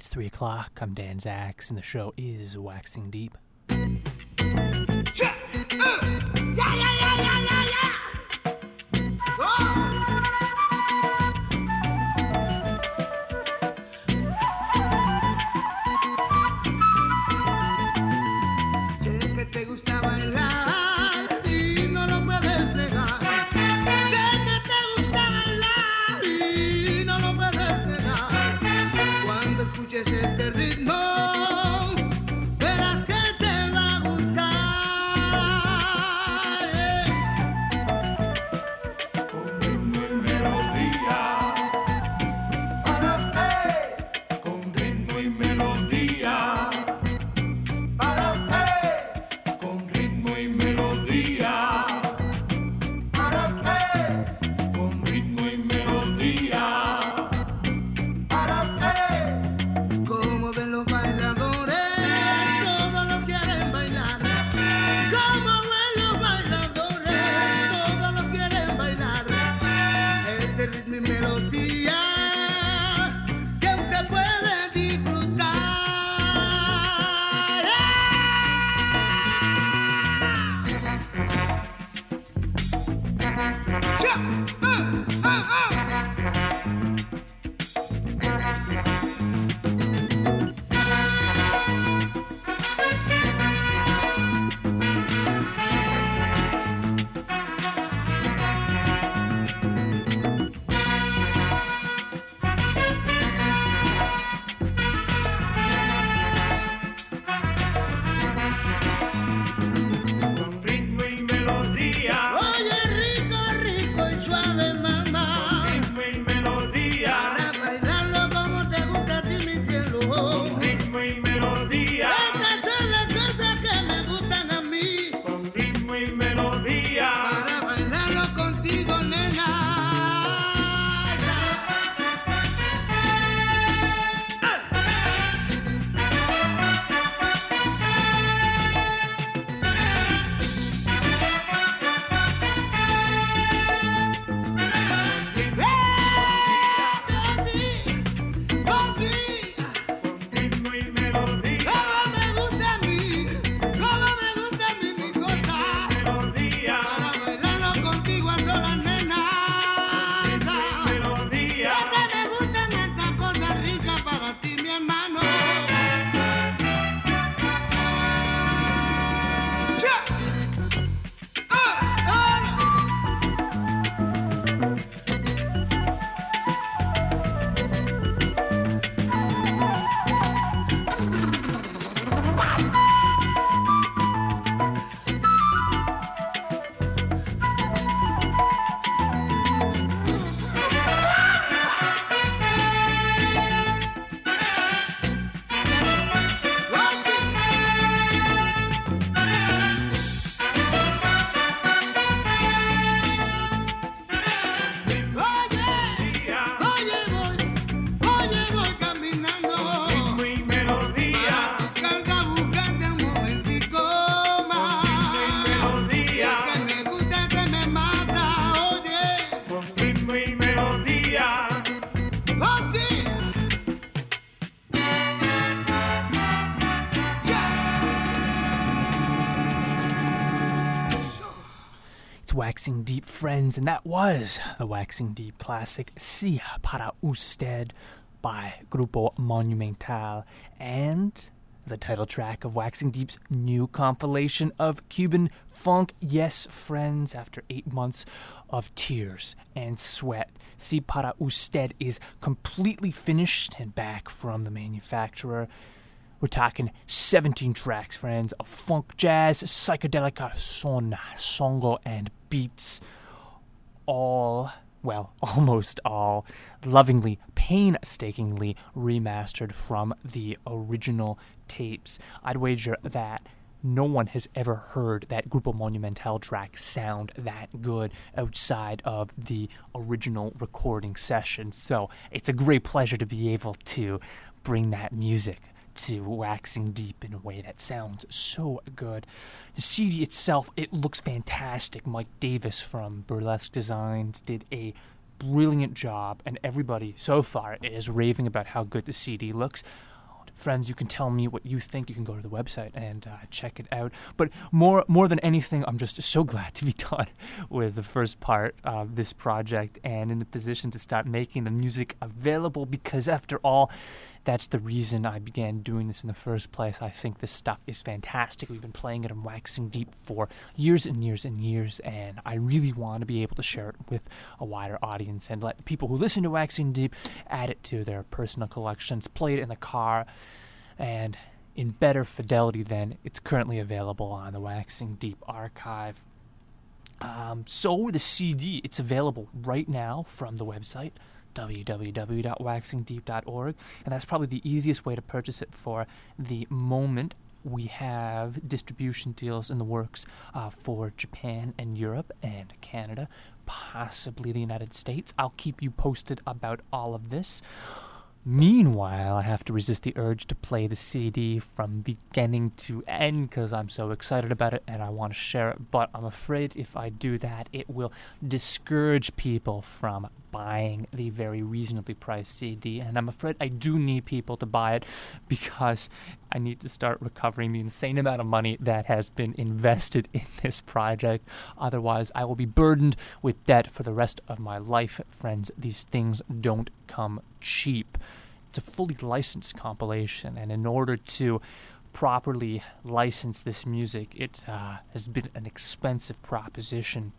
It's 3 o'clock. I'm Dan Zacks, and the show is Waxing Deep. Sé Deep, friends, and that was the Waxing Deep classic Si para Usted by Grupo Monumental and the title track of Waxing Deep's new compilation of Cuban funk. Yes, friends, after eight months of tears and sweat, Si para Usted is completely finished and back from the manufacturer. We're talking 17 tracks, friends, of funk, jazz, psychedelic, son, songo, and beats. All, well, almost all, lovingly, painstakingly remastered from the original tapes. I'd wager that no one has ever heard that Grupo Monumental track sound that good outside of the original recording session. So it's a great pleasure to be able to bring that music to waxing deep in a way that sounds so good. The CD itself, it looks fantastic. Mike Davis from Burlesque Designs did a brilliant job, and everybody so far is raving about how good the CD looks. friends, you can tell me what you think. You can go to the website and uh, check it out. But more, more than anything, I'm just so glad to be done with the first part of this project and in the position to start making the music available. Because after all, that's the reason I began doing this in the first place. I think this stuff is fantastic. We've been playing it and waxing deep for years and years and years, and I really want to be able to share it with a wider audience and let people who listen to Waxing Deep add it to their personal collections, play it in the car, and in better fidelity than it's currently available on the Waxing Deep archive. Um, so the CD, it's available right now from the website www.waxingdeep.org, and that's probably the easiest way to purchase it for the moment. We have distribution deals in the works uh, for Japan and Europe and Canada, possibly the United States. I'll keep you posted about all of this. Meanwhile, I have to resist the urge to play the CD from beginning to end because I'm so excited about it and I want to share it. But I'm afraid if I do that, it will discourage people from buying the very reasonably priced CD. And I'm afraid I do need people to buy it because I need to start recovering the insane amount of money that has been invested in this project. Otherwise, I will be burdened with debt for the rest of my life. Friends, these things don't come cheap. It's a fully licensed compilation, and in order to properly license this music, it uh, has been an expensive proposition.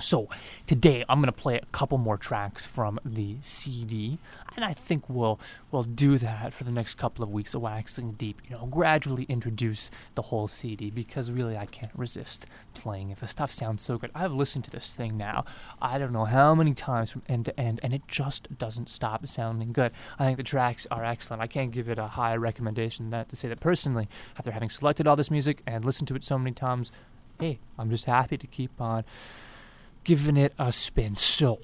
So today I'm gonna play a couple more tracks from the CD, and I think we'll we'll do that for the next couple of weeks of waxing deep. You know, gradually introduce the whole CD because really I can't resist playing it. The stuff sounds so good. I've listened to this thing now. I don't know how many times from end to end, and it just doesn't stop sounding good. I think the tracks are excellent. I can't give it a higher recommendation than that to say that personally, after having selected all this music and listened to it so many times, hey, I'm just happy to keep on giving it a spin. So,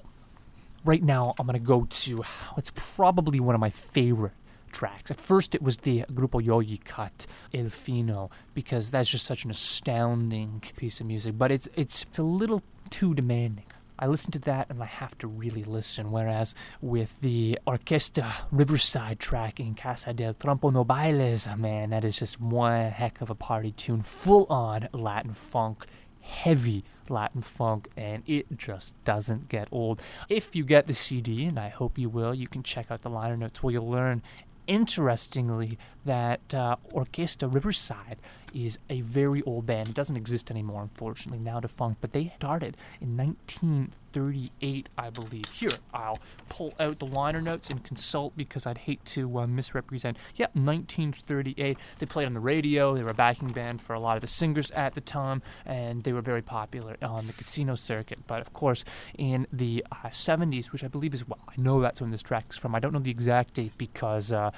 right now, I'm going to go to it's probably one of my favorite tracks. At first, it was the Grupo Yoyi cut, El Fino, because that's just such an astounding piece of music. But it's, it's, it's a little too demanding. I listen to that and I have to really listen. Whereas with the Orchestra Riverside track in Casa del Trompo No Bailes, man, that is just one heck of a party tune. Full on Latin funk, heavy Latin funk, and it just doesn't get old. If you get the CD, and I hope you will, you can check out the liner notes where you'll learn interestingly that uh, Orchestra Riverside is a very old band. It doesn't exist anymore, unfortunately, now defunct, but they started in 1938, I believe. Here, I'll pull out the liner notes and consult because I'd hate to uh, misrepresent. Yeah, 1938. They played on the radio, they were a backing band for a lot of the singers at the time, and they were very popular on the casino circuit. But of course, in the uh, 70s, which I believe is, well, I know that's when this track is from. I don't know the exact date because. Uh,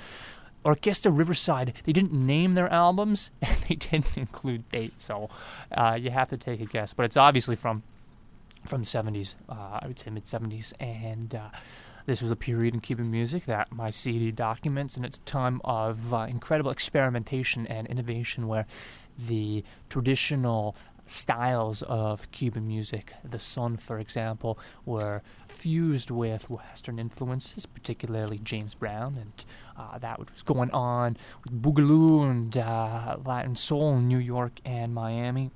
Orchestra Riverside, they didn't name their albums and they didn't include dates, so uh, you have to take a guess. But it's obviously from from the 70s, uh, I would say mid 70s, and uh, this was a period in Cuban music that my CD documents, and it's a time of uh, incredible experimentation and innovation where the traditional styles of Cuban music, the son, for example, were fused with Western influences, particularly James Brown, and uh, that was going on with Boogaloo and uh, Latin soul in New York and Miami.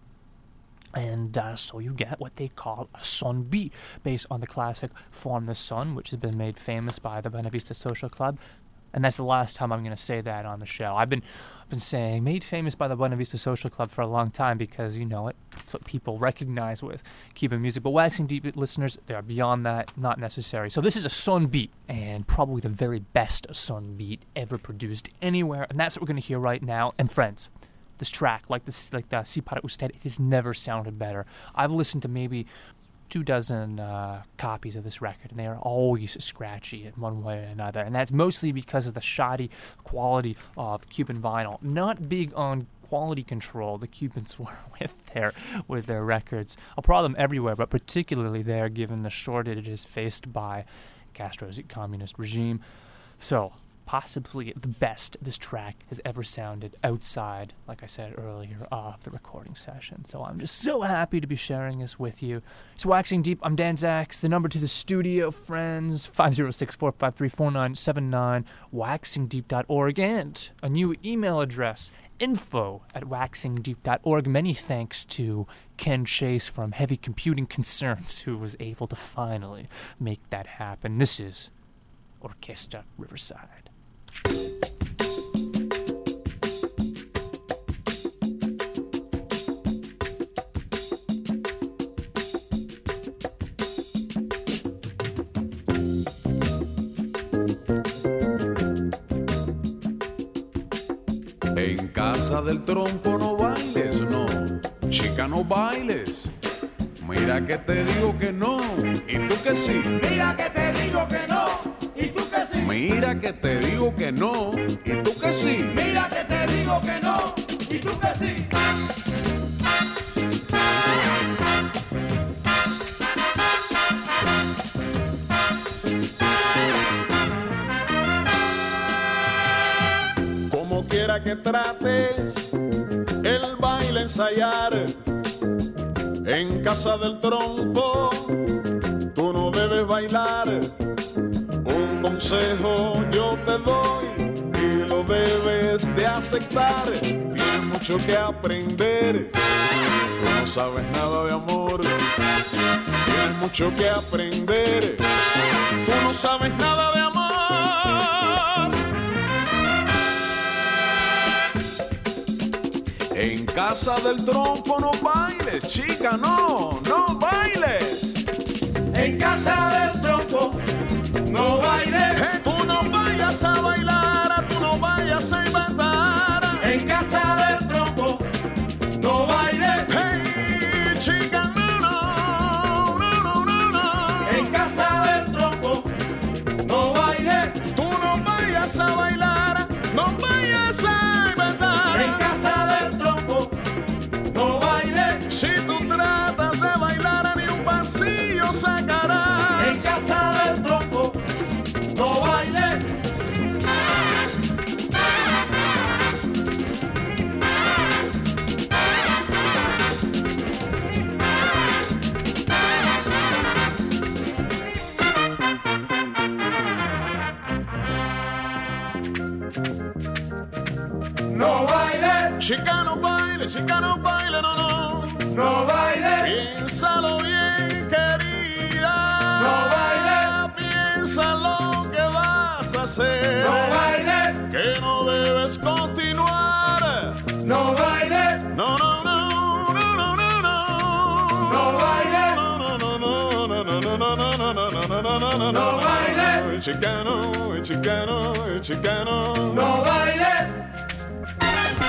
And uh, so you get what they call a son beat, based on the classic Form the son, which has been made famous by the Buena Vista Social Club. And that's the last time I'm going to say that on the show. I've been, been saying made famous by the Buena Vista Social Club for a long time because you know it. It's what people recognize with Cuban music. But waxing deep listeners, they are beyond that, not necessary. So this is a son beat, and probably the very best son beat ever produced anywhere. And that's what we're going to hear right now. And friends, this track, like this, like the Si Para Usted, it has never sounded better. I've listened to maybe two dozen uh, copies of this record, and they are always scratchy in one way or another. And that's mostly because of the shoddy quality of Cuban vinyl. Not big on quality control the Cubans were with their with their records. A problem everywhere, but particularly there, given the shortages faced by Castro's communist regime. So possibly the best this track has ever sounded outside, like I said earlier, of the recording session. So I'm just so happy to be sharing this with you. It's Waxing Deep. I'm Dan Zacks. The number to the studio, friends, 506 453 4979, waxingdeep.org, and a new email address, info at waxingdeep.org. Many thanks to Ken Chase from Heavy Computing Concerns, who was able to finally make that happen. This is Orchestra Riverside. En casa del trompo no bailes, no, chica no bailes. Mira que te digo que no, y tú que sí. Mira que te digo que no. Mira que te digo que no, y tú que sí. Mira que te digo que no, y tú que sí. Como quiera que trates el baile ensayar en casa del trompo, tú no debes bailar. Consejo yo te doy y lo debes de aceptar. Tienes mucho que aprender, tú no sabes nada de amor. Tienes mucho que aprender, tú no sabes nada de amor. En casa del trompo no bailes, chica, no, no bailes. En casa del tronco, no bailes. Eh, Tú no vayas a bailar, tú no vayas a inventar. En casa del Chicano baile, chicano baile, no, no. No baile. Piénsalo bien, querida. No baile. Piensa lo que vas a hacer. No baile. Que no debes continuar. No baile. No, no, no. No baile, chicano, chicano, chicano. No baile.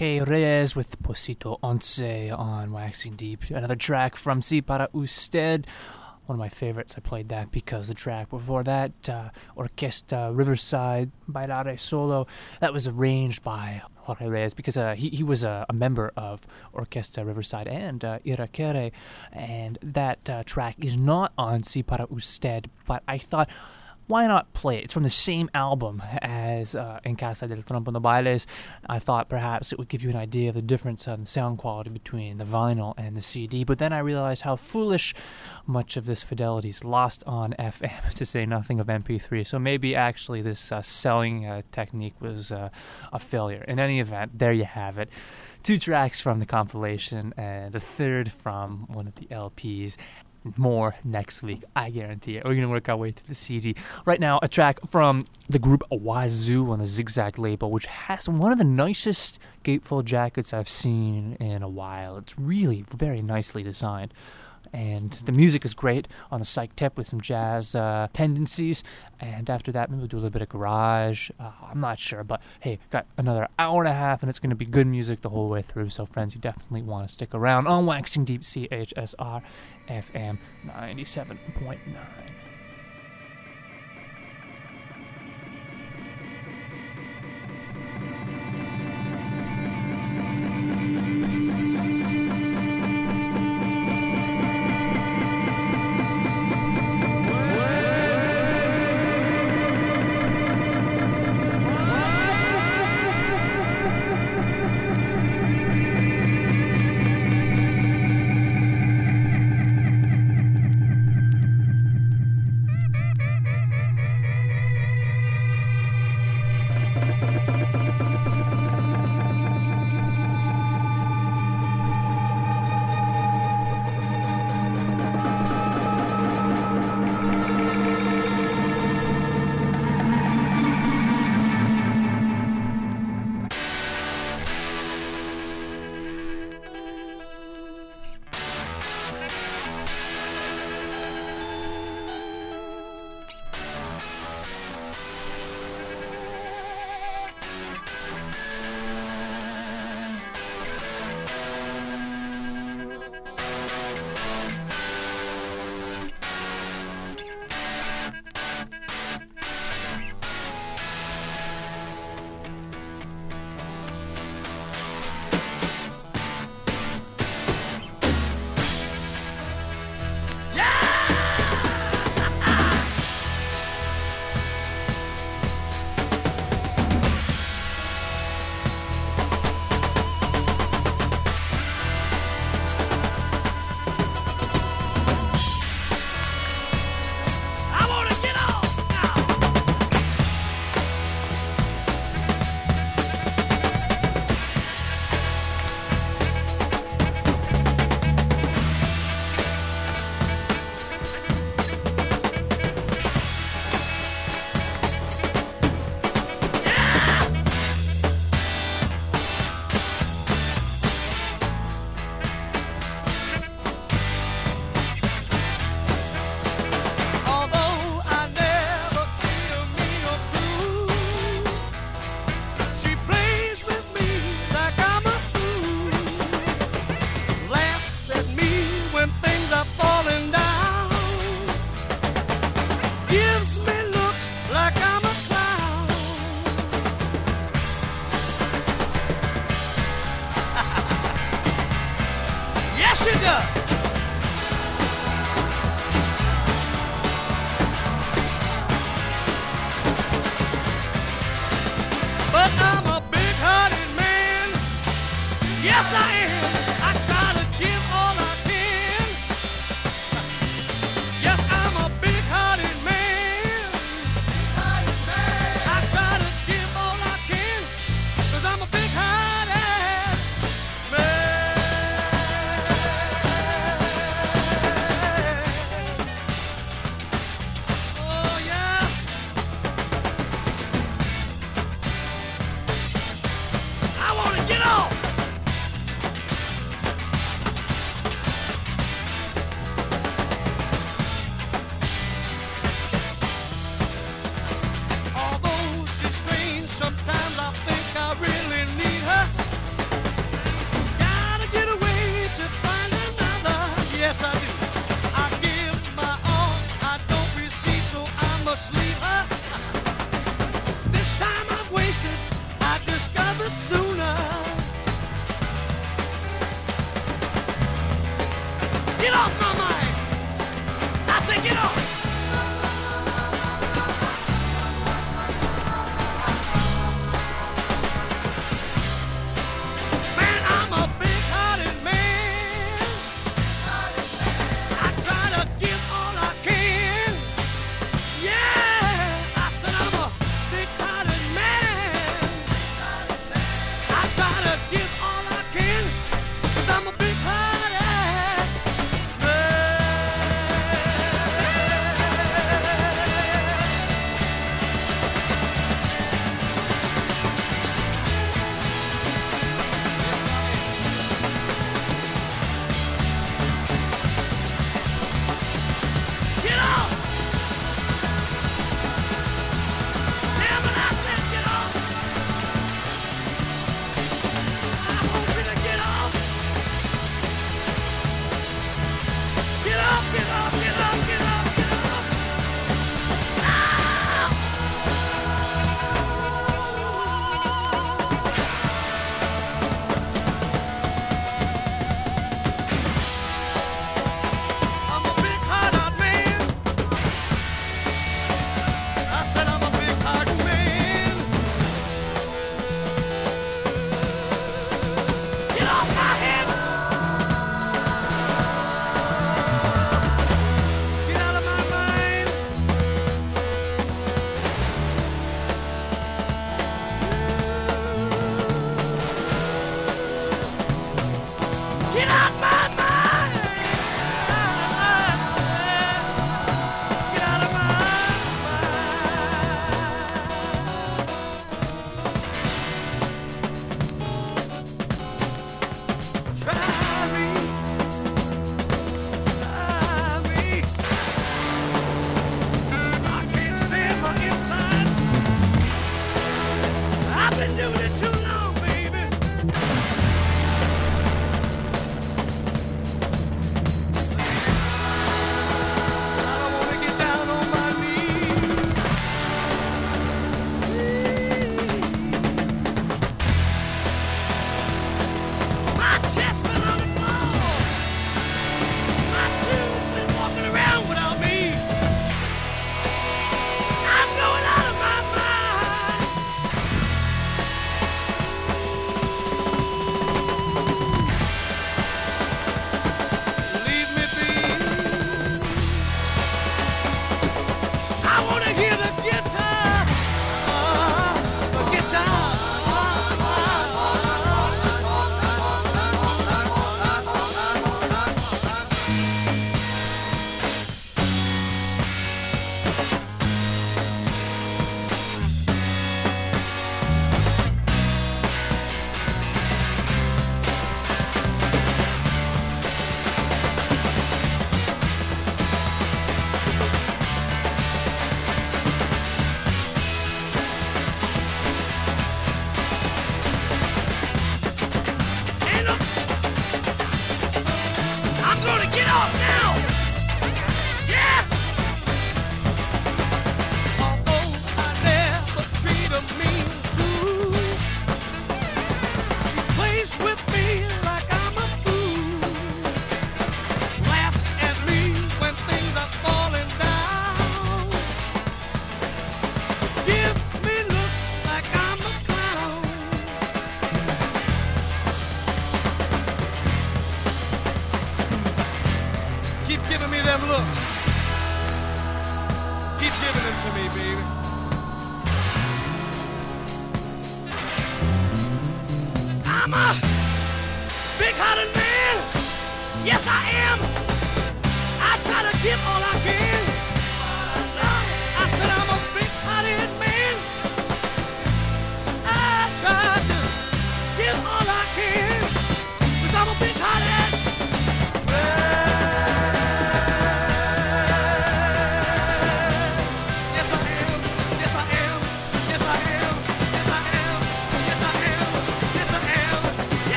Jorge Reyes with Posito Once on Waxing Deep. Another track from Si Para Usted. One of my favorites. I played that because the track before that, uh, Orquesta Riverside Bailare Solo, that was arranged by Jorge Reyes because uh, he, he was a, a member of Orquesta Riverside and uh, Irakere. And that uh, track is not on Si Para Usted, but I thought why not play it? It's from the same album as uh, En Casa del Trompo no Bailes. I thought perhaps it would give you an idea of the difference in sound quality between the vinyl and the CD, but then I realized how foolish much of this fidelity is lost on FM, to say nothing of MP3. So maybe actually this uh, selling uh, technique was uh, a failure. In any event, there you have it. Two tracks from the compilation and a third from one of the LPs more next week. I guarantee it. We're going to work our way to the CD. Right now, a track from the group Wazoo on the Zigzag label, which has one of the nicest gatefold jackets I've seen in a while. It's really very nicely designed. And the music is great on a psych tip with some jazz uh, tendencies. And after that, maybe we'll do a little bit of garage. Uh, I'm not sure, but hey, got another hour and a half, and it's going to be good music the whole way through. So, friends, you definitely want to stick around on Waxing Deep CHSR FM 97.9.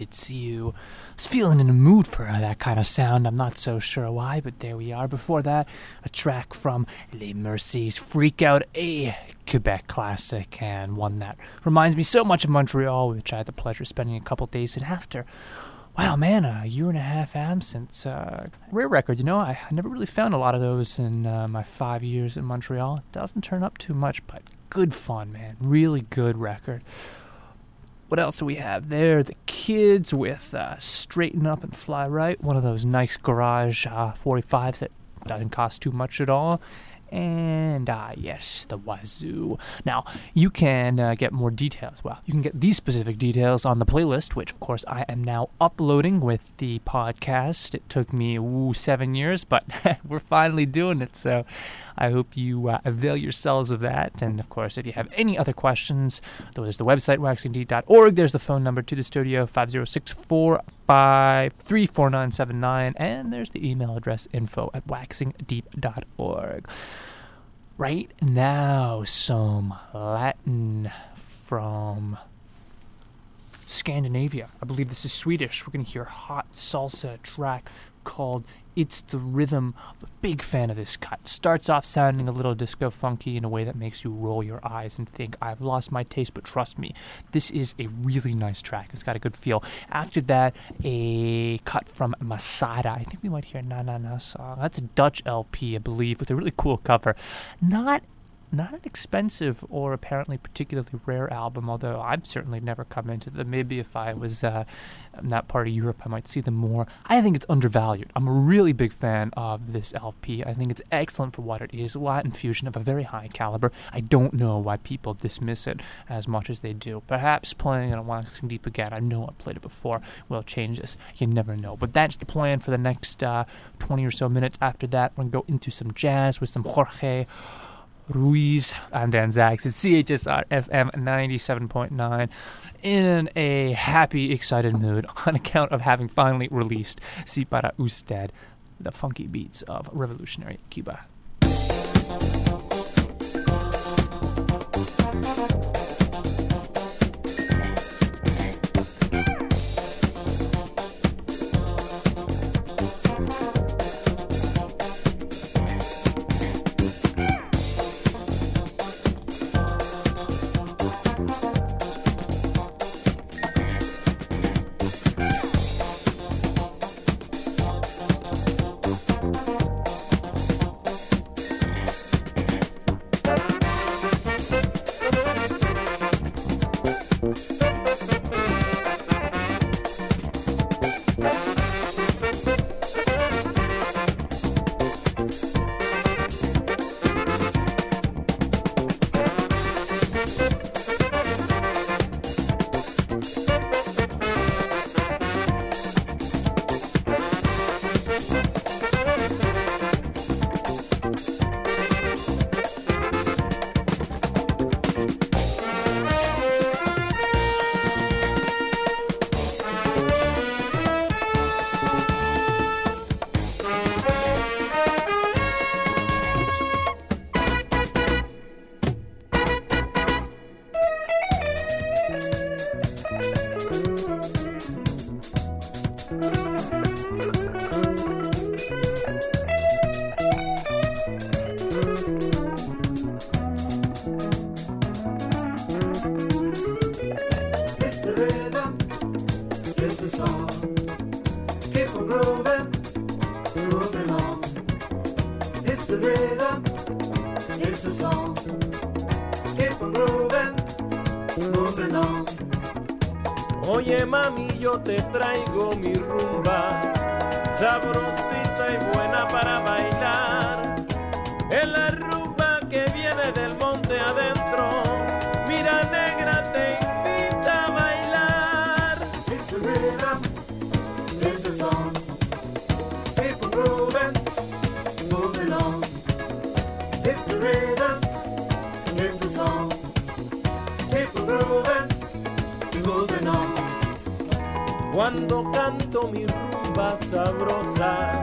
It's You. I was feeling in a mood for that kind of sound. I'm not so sure why, but there we are. Before that, a track from Les Merseys, Freak Out, a Quebec classic, and one that reminds me so much of Montreal, which I had the pleasure of spending a couple days in after. Wow, man, a year and a half absence. Uh, rare record, you know, I, I never really found a lot of those in uh, my five years in Montreal. It doesn't turn up too much, but good fun, man. Really good record. What else do we have there? The Kids with uh, Straighten Up and Fly Right, one of those nice garage uh, 45s that doesn't cost too much at all. And ah, yes, the Wazoo. Now, you can uh, get more details. Well, you can get these specific details on the playlist, which, of course, I am now uploading with the podcast. It took me ooh, seven years, but we're finally doing it. So I hope you uh, avail yourselves of that. And, of course, if you have any other questions, there's the website, waxingdeep.org. There's the phone number to the studio, 506 453 4979. And there's the email address, info at waxingdeep.org. Right now, some Latin from Scandinavia. I believe this is Swedish. We're going to hear hot salsa track called It's the Rhythm. I'm a big fan of this cut. Starts off sounding a little disco funky in a way that makes you roll your eyes and think, I've lost my taste, but trust me, this is a really nice track. It's got a good feel. After that, a cut from Massada. I think we might hear Na Na Na song. That's a Dutch LP, I believe, with a really cool cover. Not not an expensive or apparently particularly rare album, although I've certainly never come into them. Maybe if I was uh, in that part of Europe, I might see them more. I think it's undervalued. I'm a really big fan of this LP. I think it's excellent for what it is Latin fusion of a very high caliber. I don't know why people dismiss it as much as they do. Perhaps playing it on Waxing Deep again, I know I've played it before, will change this. You never know. But that's the plan for the next uh, 20 or so minutes. After that, we're going to go into some jazz with some Jorge. Ruiz. I'm Dan Zacks. It's CHSR FM 97.9 in a happy, excited mood on account of having finally released Si Para Usted, the funky beats of revolutionary Cuba. Oye mami, yo te traigo mi rumba, sabrosita y buena para bailar. Es la rumba que viene del monte adentro. Mira sabrosa,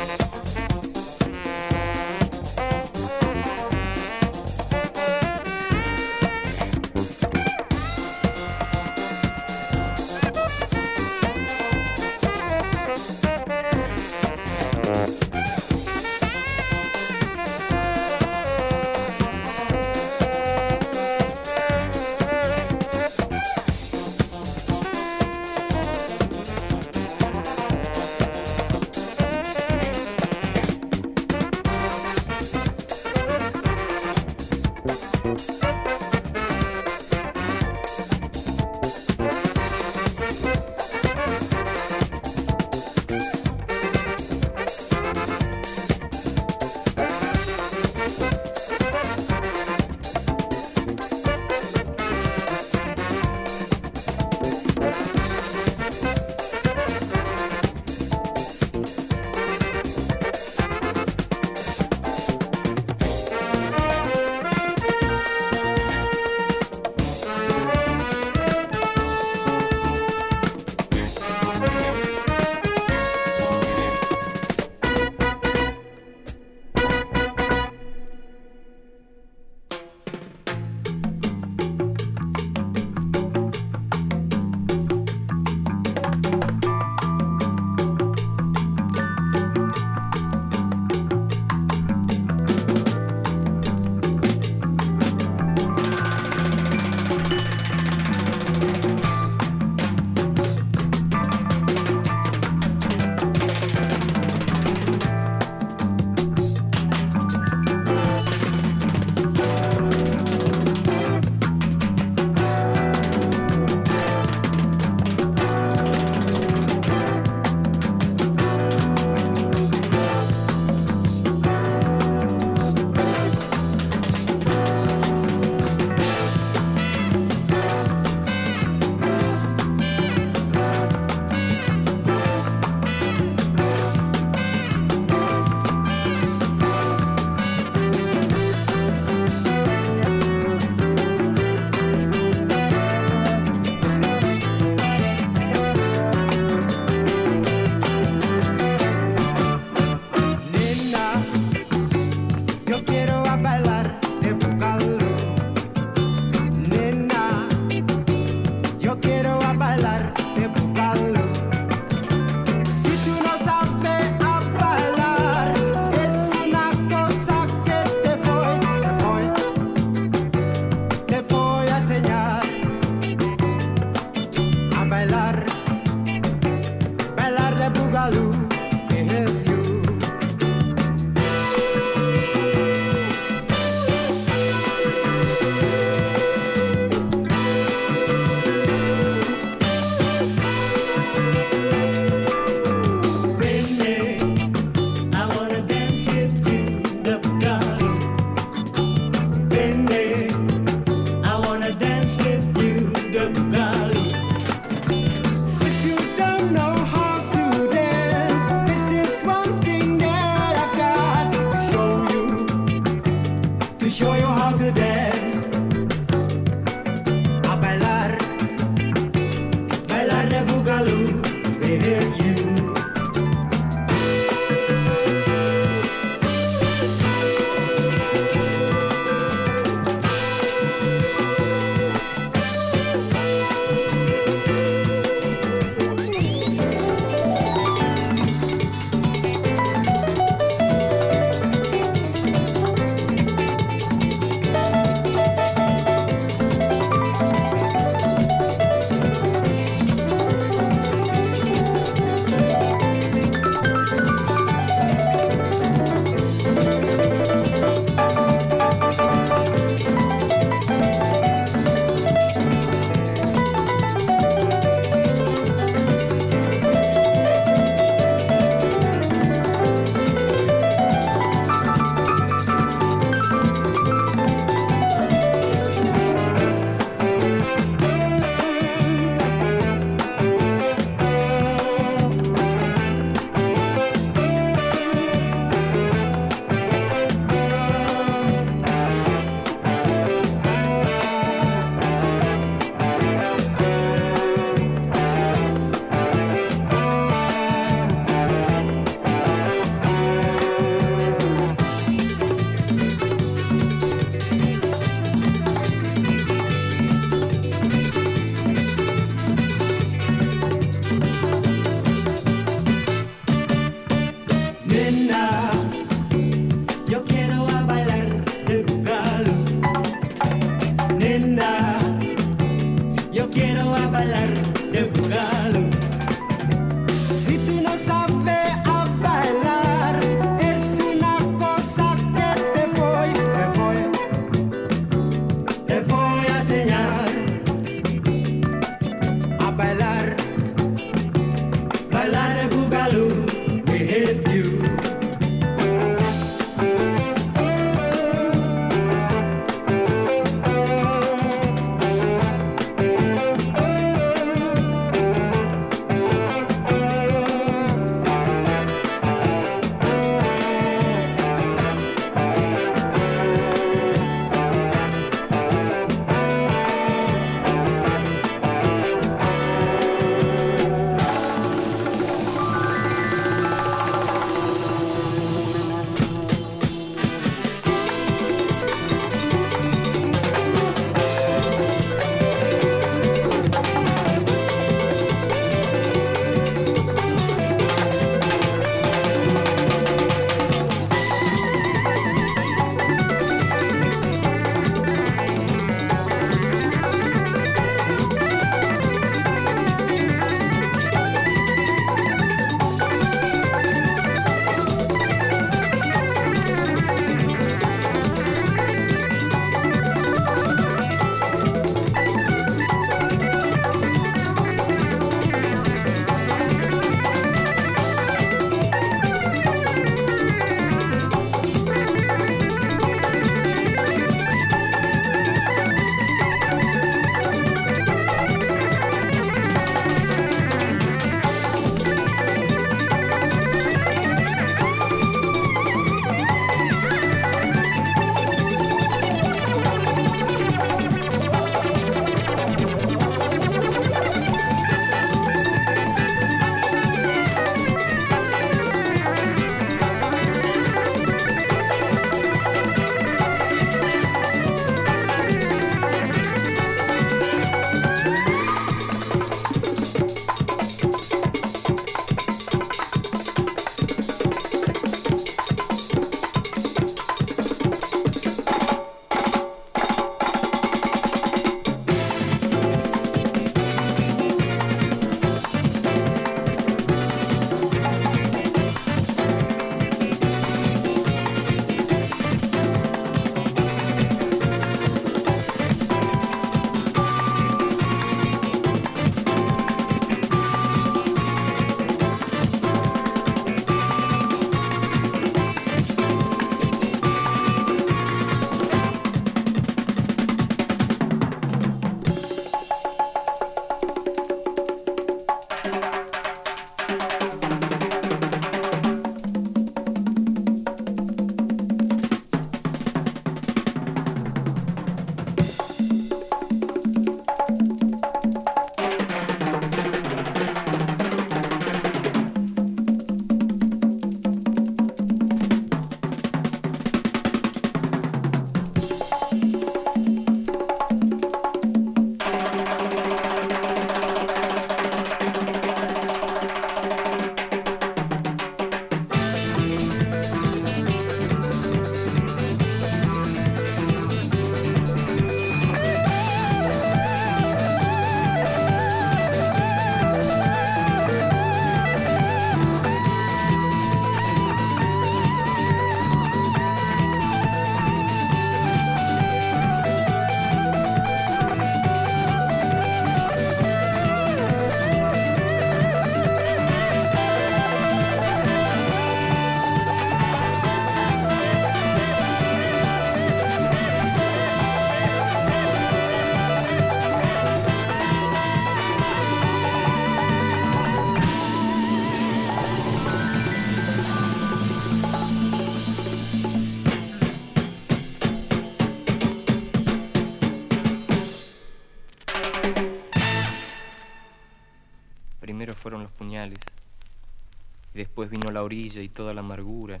después vino la orilla y toda la amargura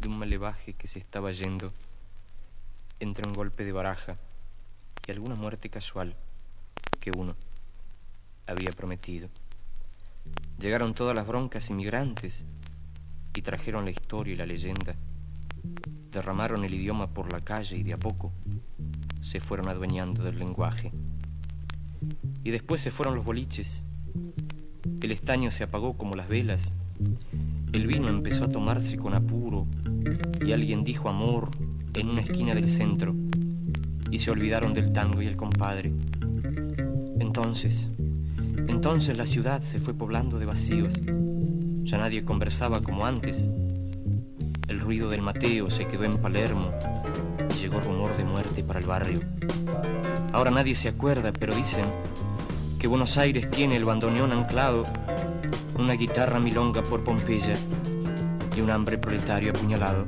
de un malevaje que se estaba yendo entre un golpe de baraja y alguna muerte casual que uno había prometido. Llegaron todas las broncas inmigrantes y trajeron la historia y la leyenda. Derramaron el idioma por la calle y de a poco se fueron adueñando del lenguaje. Y después se fueron los boliches. El estaño se apagó como las velas. El vino empezó a tomarse con apuro y alguien dijo amor en una esquina del centro y se olvidaron del tango y el compadre. Entonces, entonces la ciudad se fue poblando de vacíos. Ya nadie conversaba como antes. El ruido del Mateo se quedó en Palermo y llegó rumor de muerte para el barrio. Ahora nadie se acuerda, pero dicen que Buenos Aires tiene el bandoneón anclado, una guitarra milonga por Pompeya y un hambre proletario apuñalado.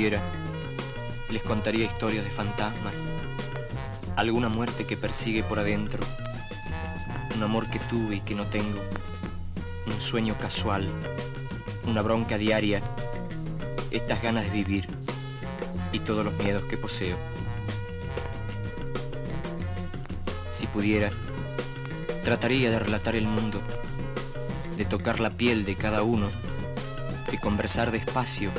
Si pudiera, les contaría historias de fantasmas, alguna muerte que persigue por adentro, un amor que tuve y que no tengo, un sueño casual, una bronca diaria, estas ganas de vivir y todos los miedos que poseo. Si pudiera, trataría de relatar el mundo, de tocar la piel de cada uno, de conversar despacio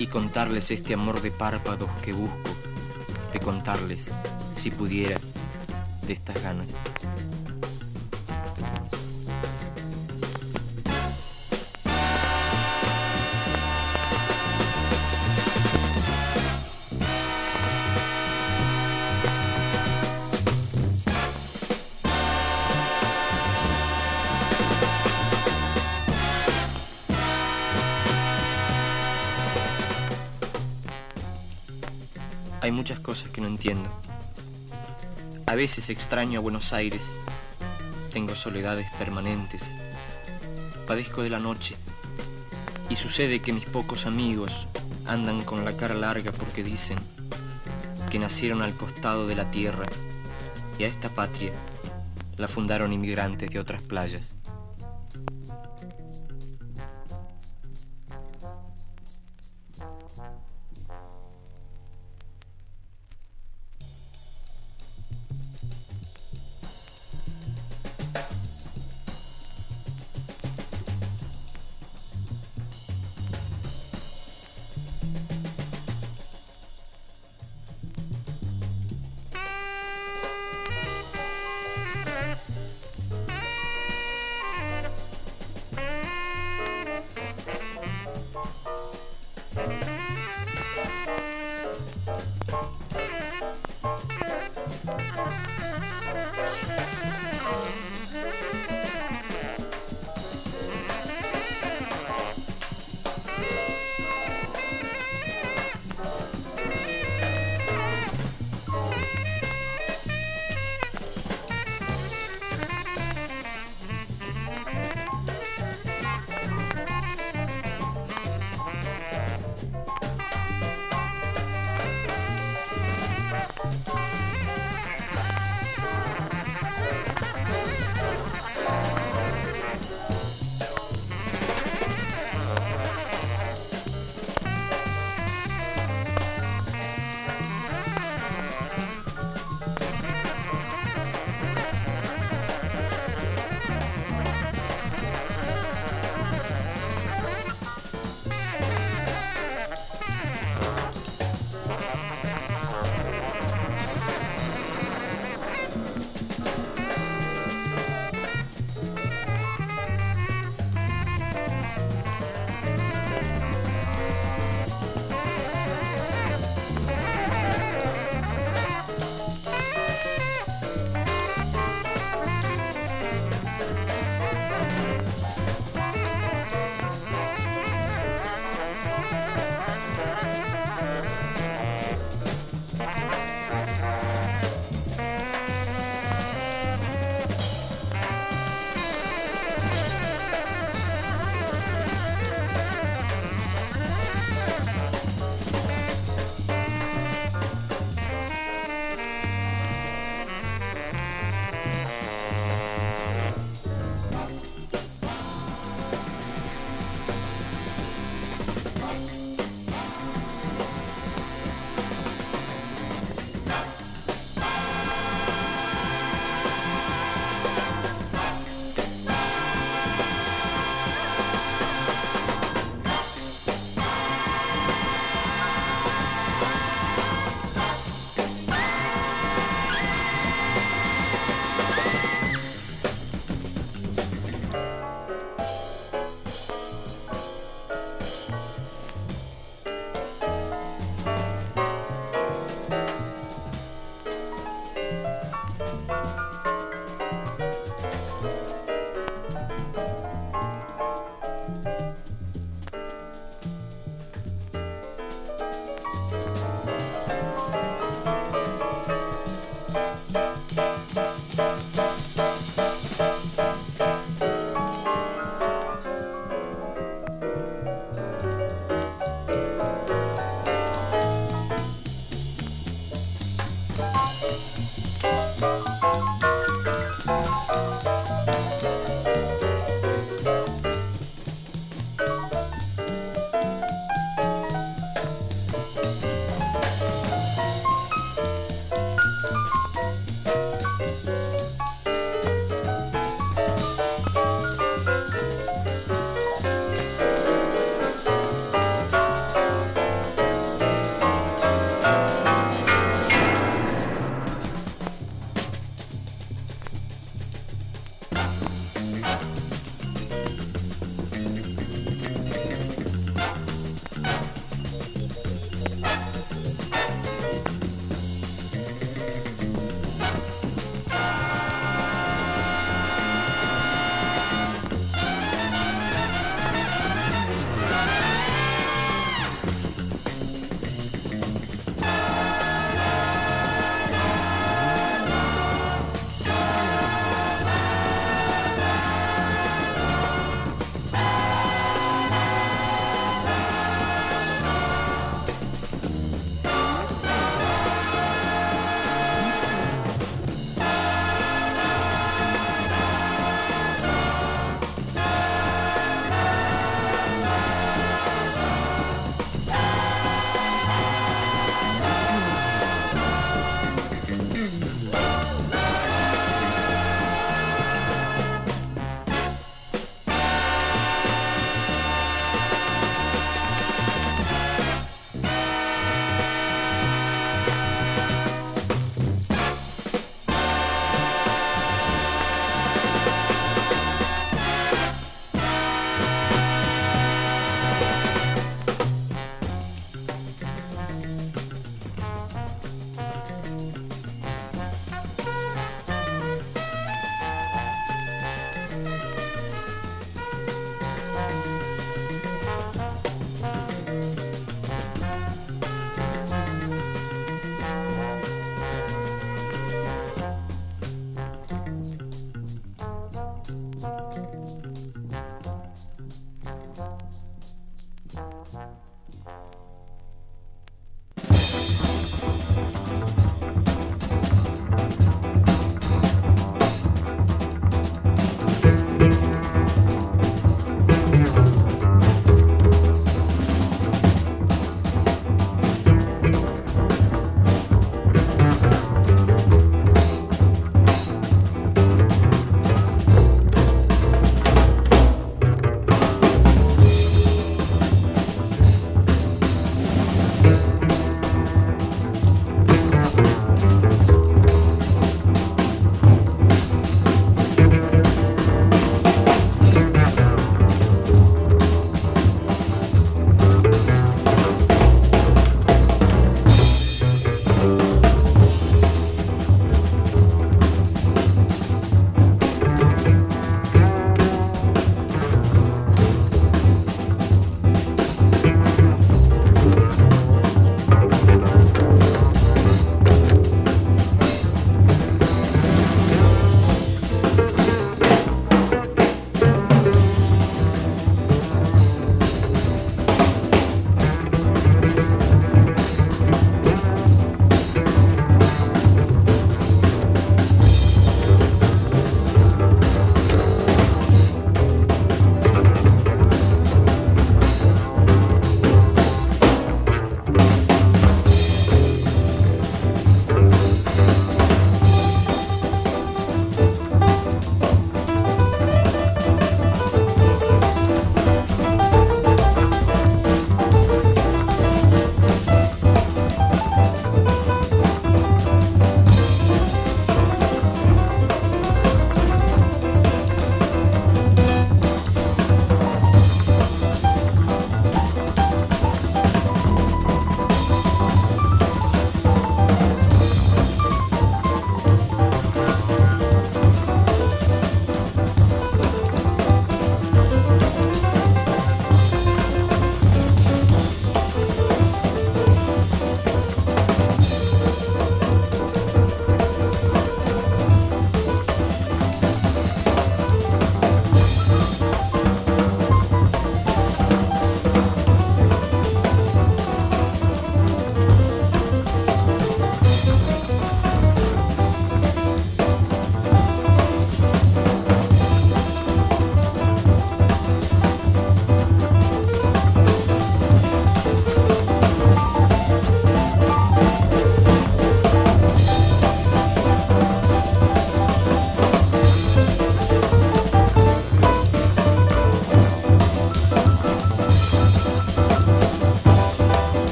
y contarles este amor de párpados que busco, de contarles, si pudiera, de estas ganas. Veces extraño a Buenos Aires. Tengo soledades permanentes. Padezco de la noche. Y sucede que mis pocos amigos, andan con la cara larga porque dicen que nacieron al costado de la tierra y a esta patria la fundaron inmigrantes de otras playas.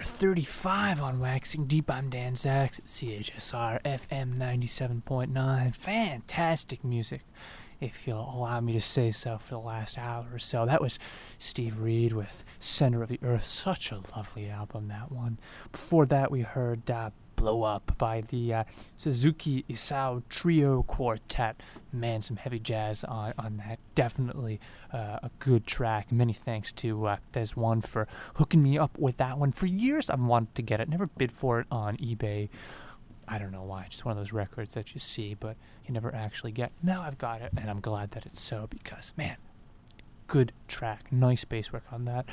435 on Waxing Deep. I'm Dan Zacks at CHSR FM 97.9. Fantastic music, if you'll allow me to say so, for the last hour or so. That was Steve Reed with Center of the Earth. Such a lovely album, that one. Before that, we heard uh, Blow Up by the uh, Suzuki Isao Trio Quartet. Man, some heavy jazz on, on that. Definitely uh, a good track. Many thanks to uh, There's One for hooking me up with that one. For years, I've wanted to get it. Never bid for it on eBay. I don't know why. Just one of those records that you see, but you never actually get. Now I've got it, and I'm glad that it's so because, man, good track. Nice bass work on that.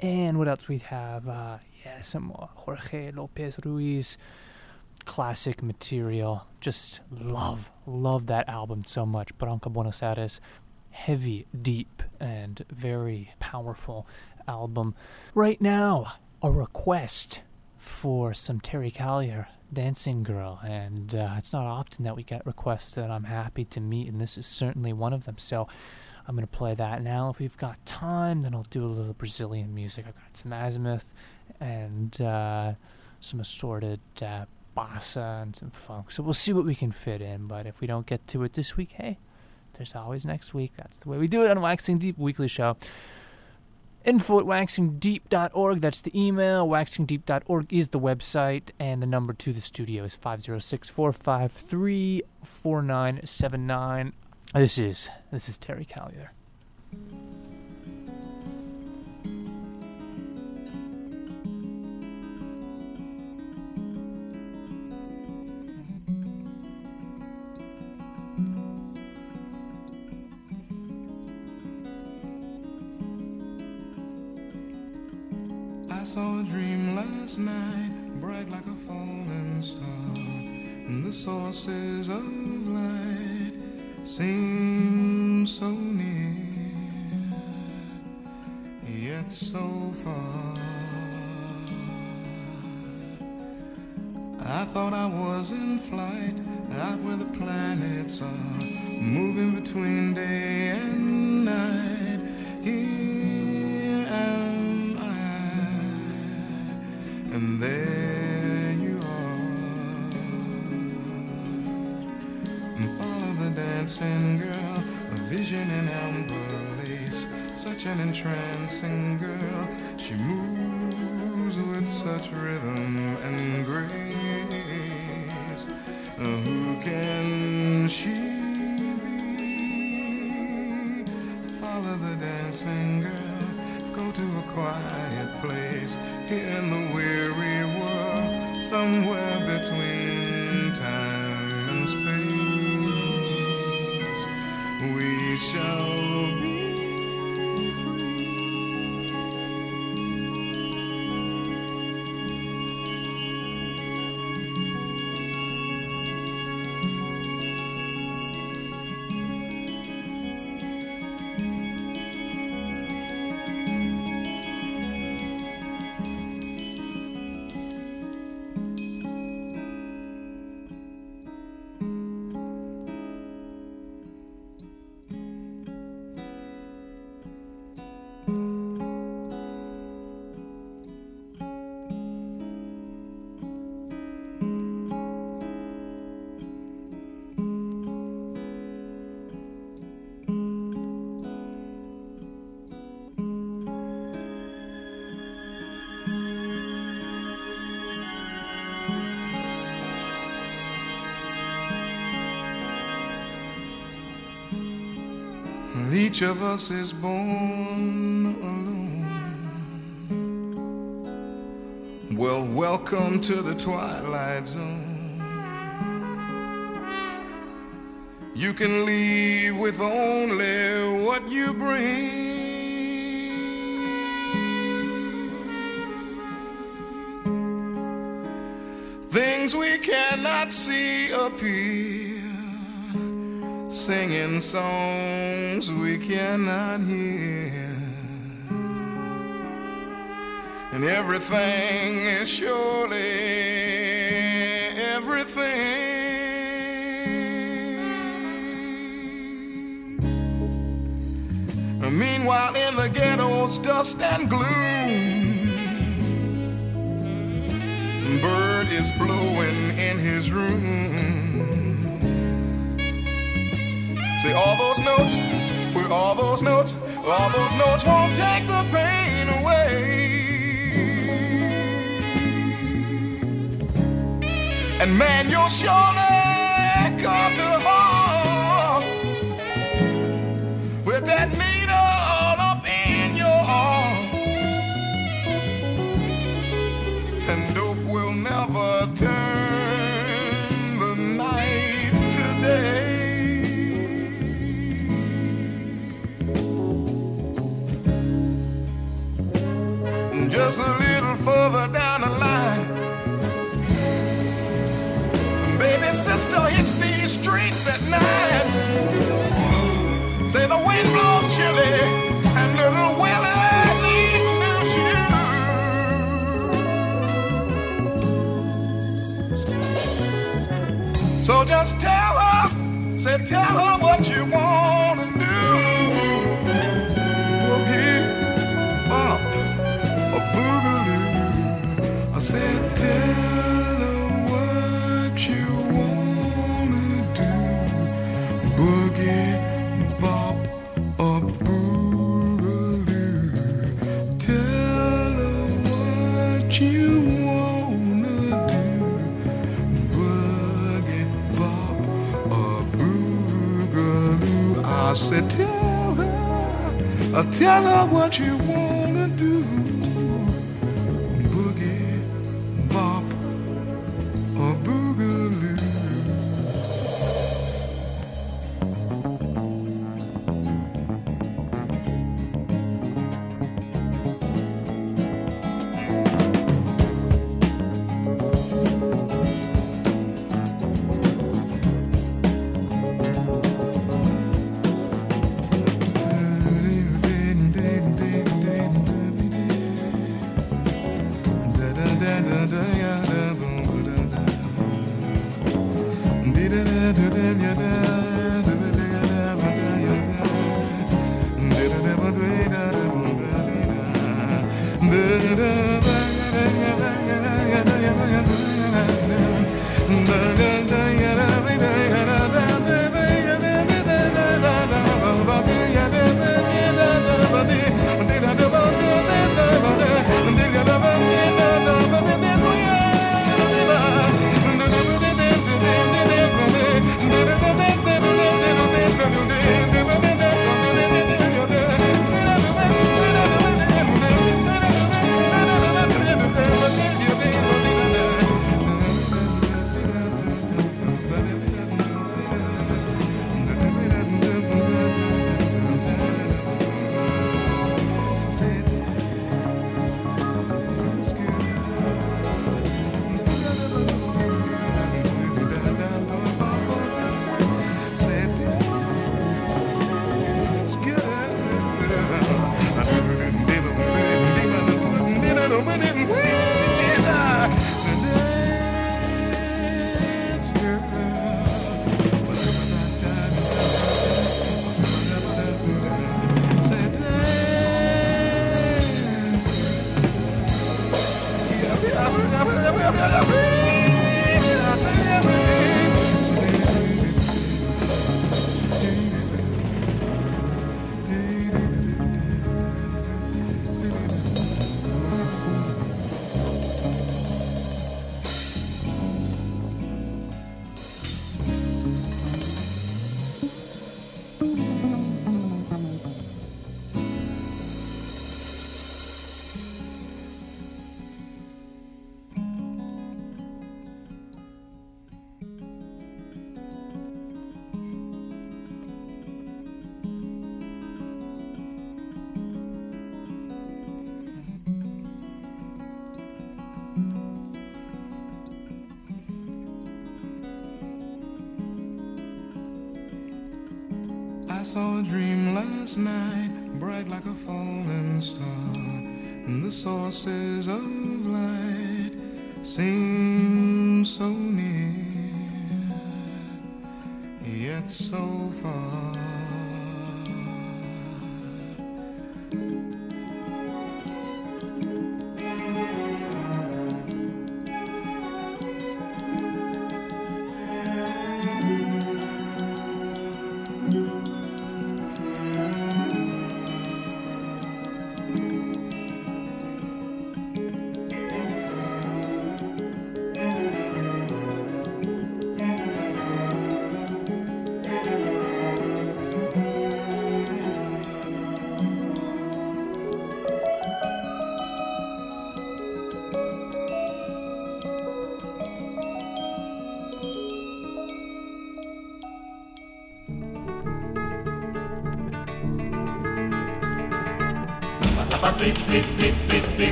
And what else we have? Uh, yeah, some more Jorge Lopez Ruiz classic material. Just love, love that album so much. Bronca Buenos Aires, heavy, deep, and very powerful album. Right now, a request for some Terry Callier, Dancing Girl, and uh, it's not often that we get requests that I'm happy to meet, and this is certainly one of them. So I'm going to play that now. If we've got time, then I'll do a little Brazilian music. I've got some Azymuth and uh, some assorted uh, bossa and some funk. So we'll see what we can fit in. But if we don't get to it this week, hey, there's always next week. That's the way we do it on Waxing Deep Weekly Show. Info at waxingdeep.org. That's the email. Waxingdeep.org is the website. And the number to the studio is 506 453 4979. Uh, this is this is Terry Callier. I saw a dream last night, bright like a falling star, and the sources of light seem so near, yet so far. I thought I was in flight, out where the planets are, moving between day and night. Here am I, and there dancing girl, a vision in amber lace, such an entrancing girl. She moves with such rhythm and grace. Uh, Who can she be? Follow the dancing girl, go to a quiet place here in the weary world, somewhere between We Each of us is born alone. Well, welcome to the twilight zone. You can leave with only what you bring. Things we cannot see appear singing songs we cannot hear. And everything is surely everything. Meanwhile, in the ghetto's dust and gloom, bird is blowing in his room. See all those notes, with all those notes, all those notes won't take the pain away. And man, you'll surely come to harm at night. Say the wind blows chilly and little Willie needs shoes. So just tell her, say tell her what you wanna do. Boogie up a boogaloo. I said said tell her, tell her what you wanna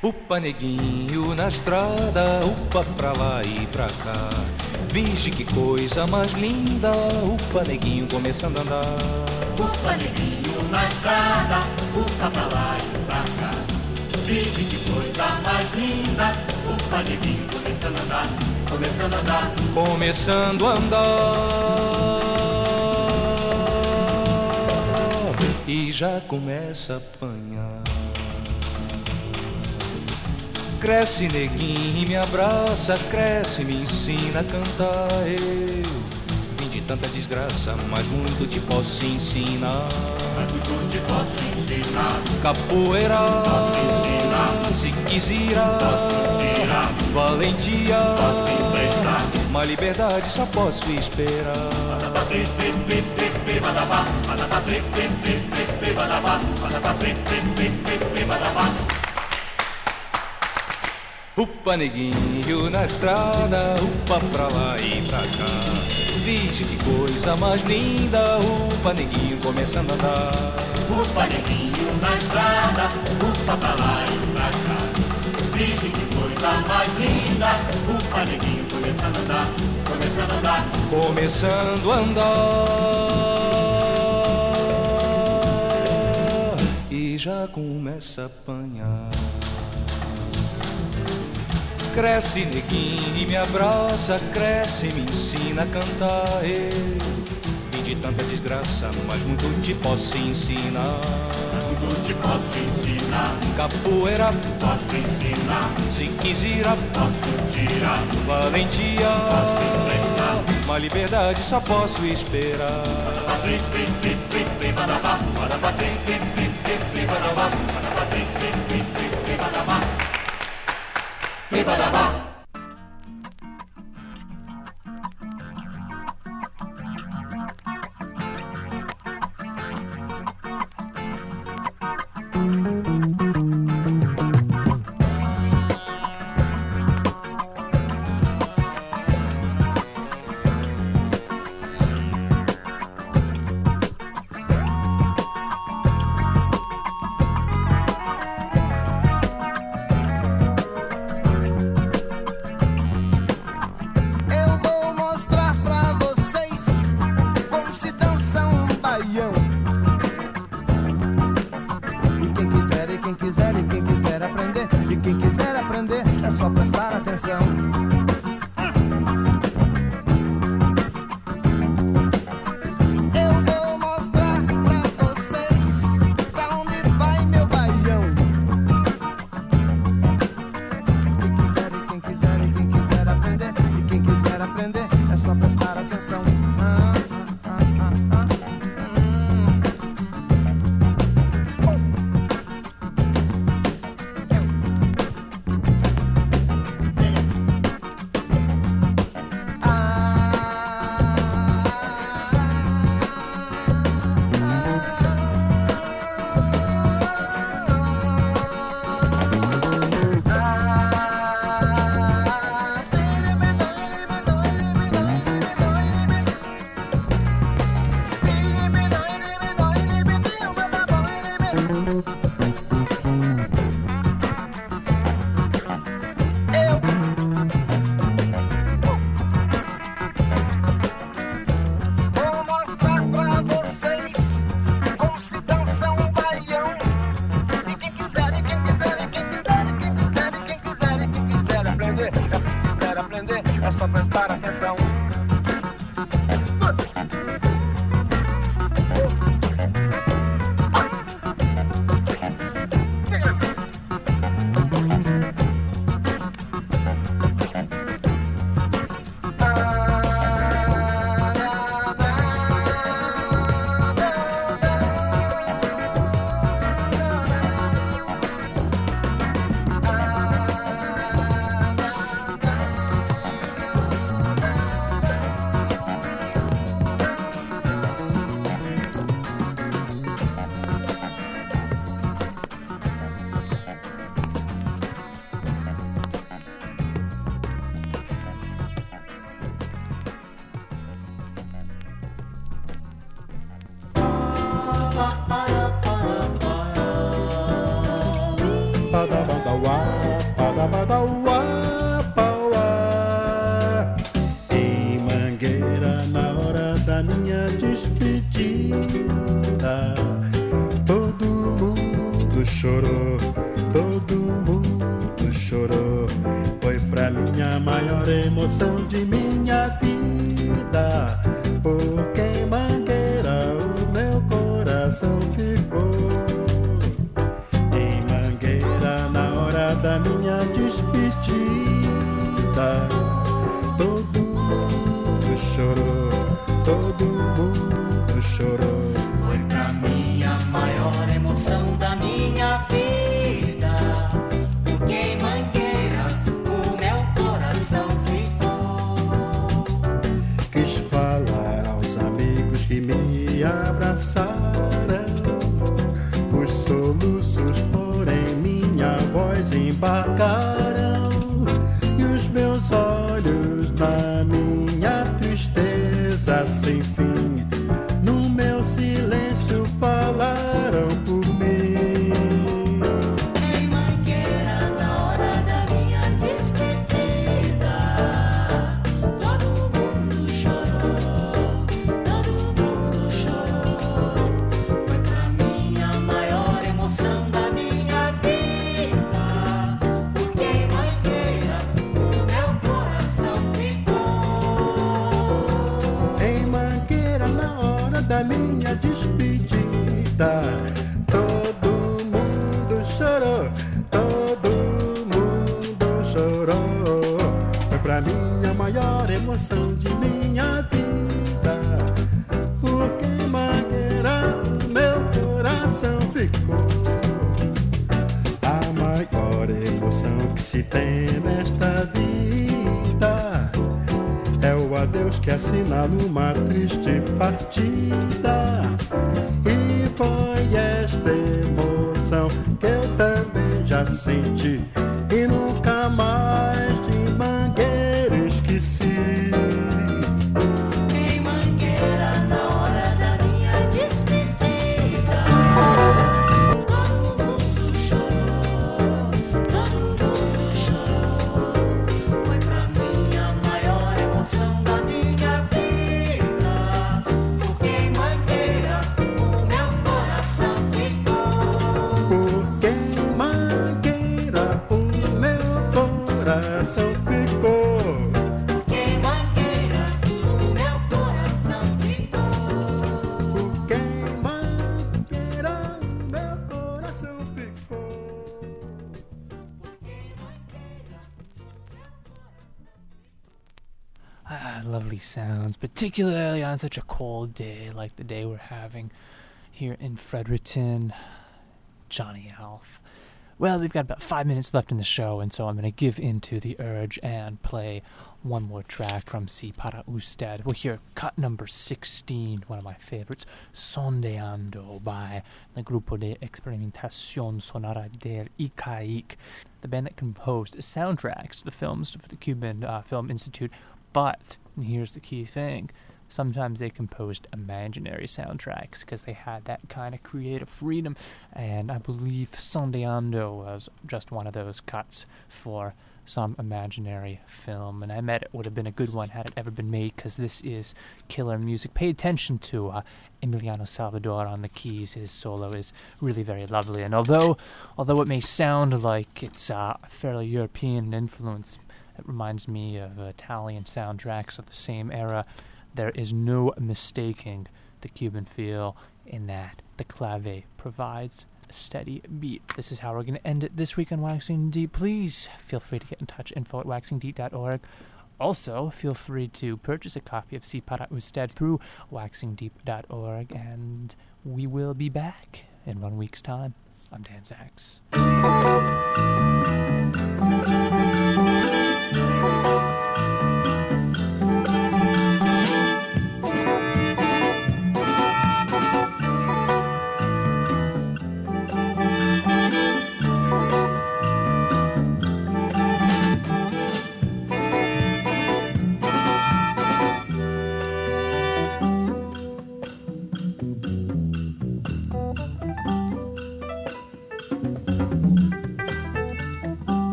O paneguinho na estrada, upa pra lá e pra cá. Vige que coisa mais linda, o paneguinho começando a andar. O paneguinho na estrada, upa pra lá e pra cá. Vige que coisa mais linda, o paneguinho começando a andar começando a andar. Começando a andar. E já começa a apanhar. Cresce neguinho e me abraça, cresce, me ensina a cantar. Eu vim de tanta desgraça, mas muito te posso ensinar. Mas muito te posso ensinar, Capoeira, Posso ensinar. se quiser, posso tirar, valentia, posso emprestar. mas liberdade só posso esperar. Upa neguinho na estrada, upa pra lá e pra cá. Vixe que coisa mais linda, upa neguinho começando a andar. Upa neguinho na estrada, upa pra lá e pra cá. Coisa mais linda, upa neguinho começando a andar, começando a andar. Começando a andar e já começa a apanhar. Cresce neguinho e me abraça, cresce e me ensina a cantar. Vim de tanta desgraça, mas muito te posso ensinar. Muito te posso ensinar, Capoeira, posso ensinar, se quiser, posso tirar, valentia, posso emprestar. mas liberdade só posso esperar. Eu voz particularly on such a cold day like the day we're having here in Fredericton. Johnny Alf. Well, we've got about five minutes left in the show, and so I'm going to give in to the urge and play one more track from Si Para Usted. We'll hear cut number 16, one of my favorites, Sondeando by the Grupo de Experimentación Sonora del ICAIC, the band that composed soundtracks to the films for the Cuban uh, Film Institute. But, and here's the key thing, sometimes they composed imaginary soundtracks because they had that kind of creative freedom. And I believe Sondeando was just one of those cuts for some imaginary film. And I bet it would have been a good one had it ever been made because this is killer music. Pay attention to uh, Emiliano Salvador on the keys. His solo is really very lovely. And although, although it may sound like it's uh, fairly European influence, it reminds me of Italian soundtracks of the same era there is no mistaking the Cuban feel in that the clave provides a steady beat. This is how we're going to end it this week on Waxing Deep. Please feel free to get in touch, info at waxingdeep.org. Also, feel free to purchase a copy of Si Para Usted through waxingdeep.org, and we will be back in one week's time. I'm Dan Zacks.